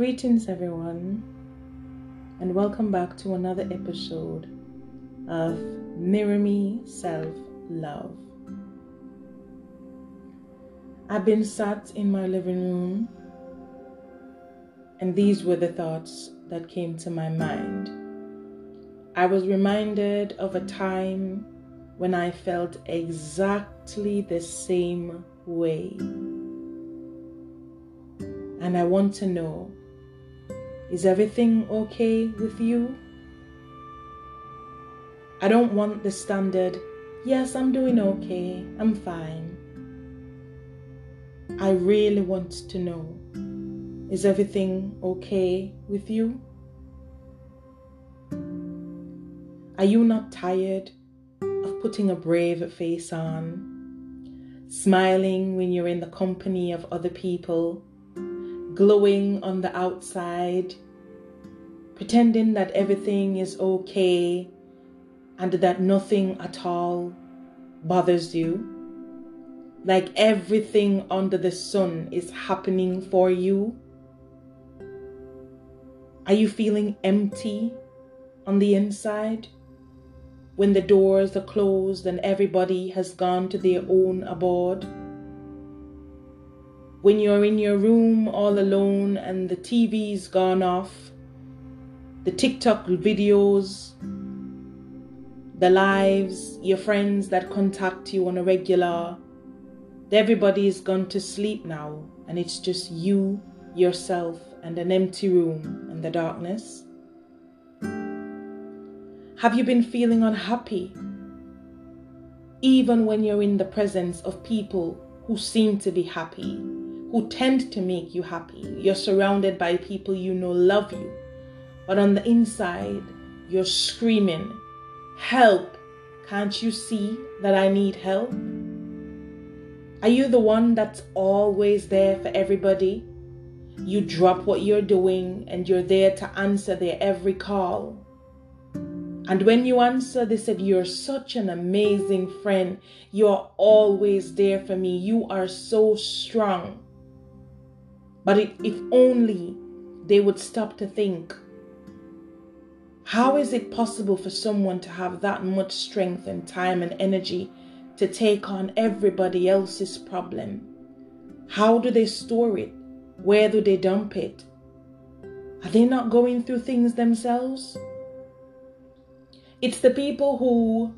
Greetings, everyone, and welcome back to another episode of Mirror Me Self Love. I've been sat in my living room, and these were the thoughts that came to my mind. I was reminded of a time when I felt exactly the same way. And I want to know is everything okay with you? I don't want the standard, yes, I'm doing okay, I'm fine. I really want to know is everything okay with you? Are you not tired of putting a brave face on, smiling when you're in the company of other people? Glowing on the outside, pretending that everything is okay and that nothing at all bothers you. Like everything under the sun is happening for you. Are you feeling empty on the inside? When the doors are closed and everybody has gone to their own abode? When you're in your room all alone and the TV's gone off, the TikTok videos, the lives, your friends that contact you on a regular, everybody's gone to sleep now, and it's just you, yourself, and an empty room and the darkness. Have you been feeling unhappy? Even when you're in the presence of people who seem to be happy, who tend to make you happy. You're surrounded by people you know love you. But on the inside, you're screaming, Help! Can't you see that I need help? Are you the one that's always there for everybody? You drop what you're doing and you're there to answer their every call. And when you answer, they said, You're such an amazing friend. You're always there for me. You are so strong. But if only they would stop to think how is it possible for someone to have that much strength and time and energy to take on everybody else's problem? How do they store it? Where do they dump it? Are they not going through things themselves? It's the people who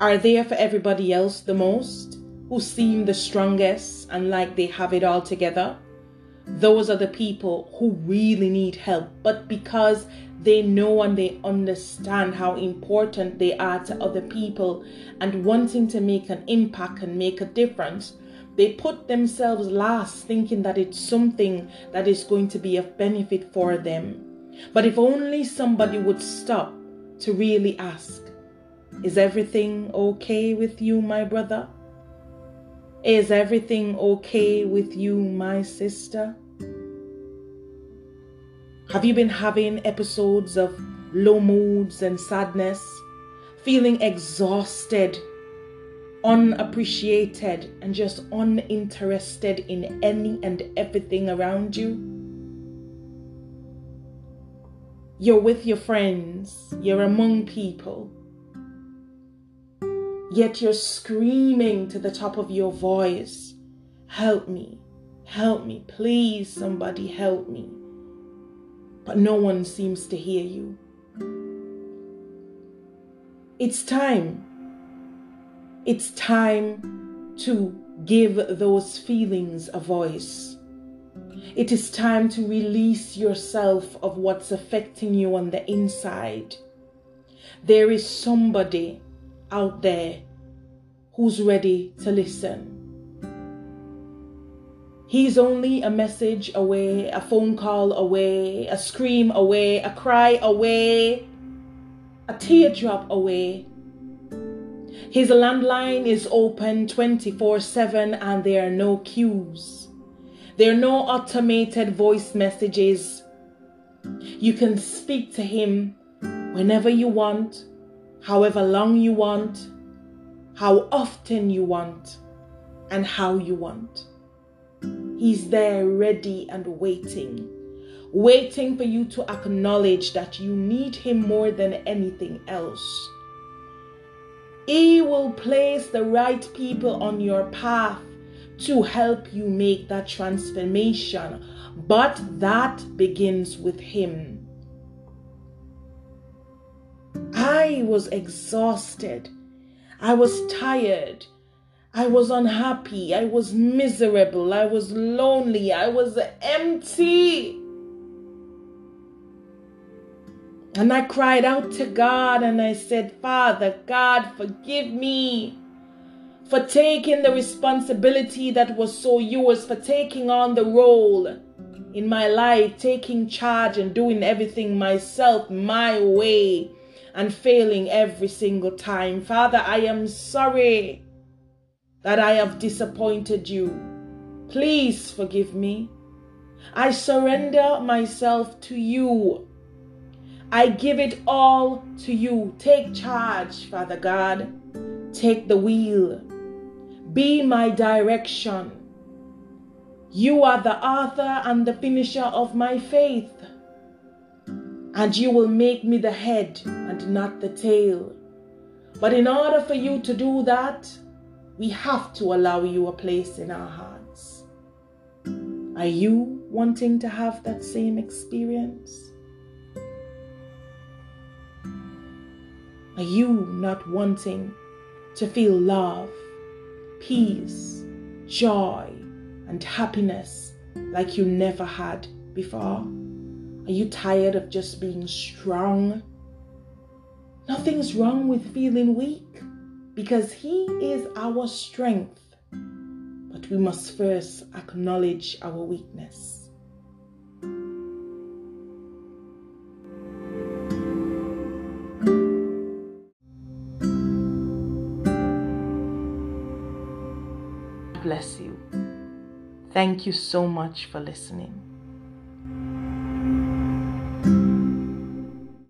are there for everybody else the most who seem the strongest and like they have it all together. Those are the people who really need help, but because they know and they understand how important they are to other people and wanting to make an impact and make a difference, they put themselves last, thinking that it's something that is going to be of benefit for them. But if only somebody would stop to really ask, Is everything okay with you, my brother? Is everything okay with you, my sister? Have you been having episodes of low moods and sadness, feeling exhausted, unappreciated, and just uninterested in any and everything around you? You're with your friends, you're among people Yet you're screaming to the top of your voice, Help me, help me, please, somebody help me. But no one seems to hear you. It's time. It's time to give those feelings a voice. It is time to release yourself of what's affecting you on the inside. There is somebody out there who's ready to listen. He's only a message away, a phone call away, a scream away, a cry away, a teardrop away. His landline is open 24 7 and there are no queues. There are no automated voice messages. You can speak to him whenever you want, however long you want, how often you want, and how you want. He's there ready and waiting, waiting for you to acknowledge that you need Him more than anything else. He will place the right people on your path to help you make that transformation, but that begins with Him. I was exhausted. I was tired. I was unhappy. I was miserable. I was lonely. I was empty. And I cried out to God and I said, Father, God, forgive me for taking the responsibility that was so yours, for taking on the role in my life, taking charge and doing everything myself, my way, and failing every single time. Father, I am sorry that I have disappointed you. Please forgive me. I surrender myself to you. I give it all to you. Take charge, Father God. Take the wheel. Be my direction. You are the author and the finisher of my faith. And you will make me the head and not the tail. But in order for you to do that, we have to allow you a place in our hearts. Are you wanting to have that same experience? Are you not wanting to feel love, peace, joy, and happiness like you never had before? Are you tired of just being strong? Nothing's wrong with feeling weak because He is our strength. But we must first acknowledge our weakness. Bless you. Thank you so much for listening.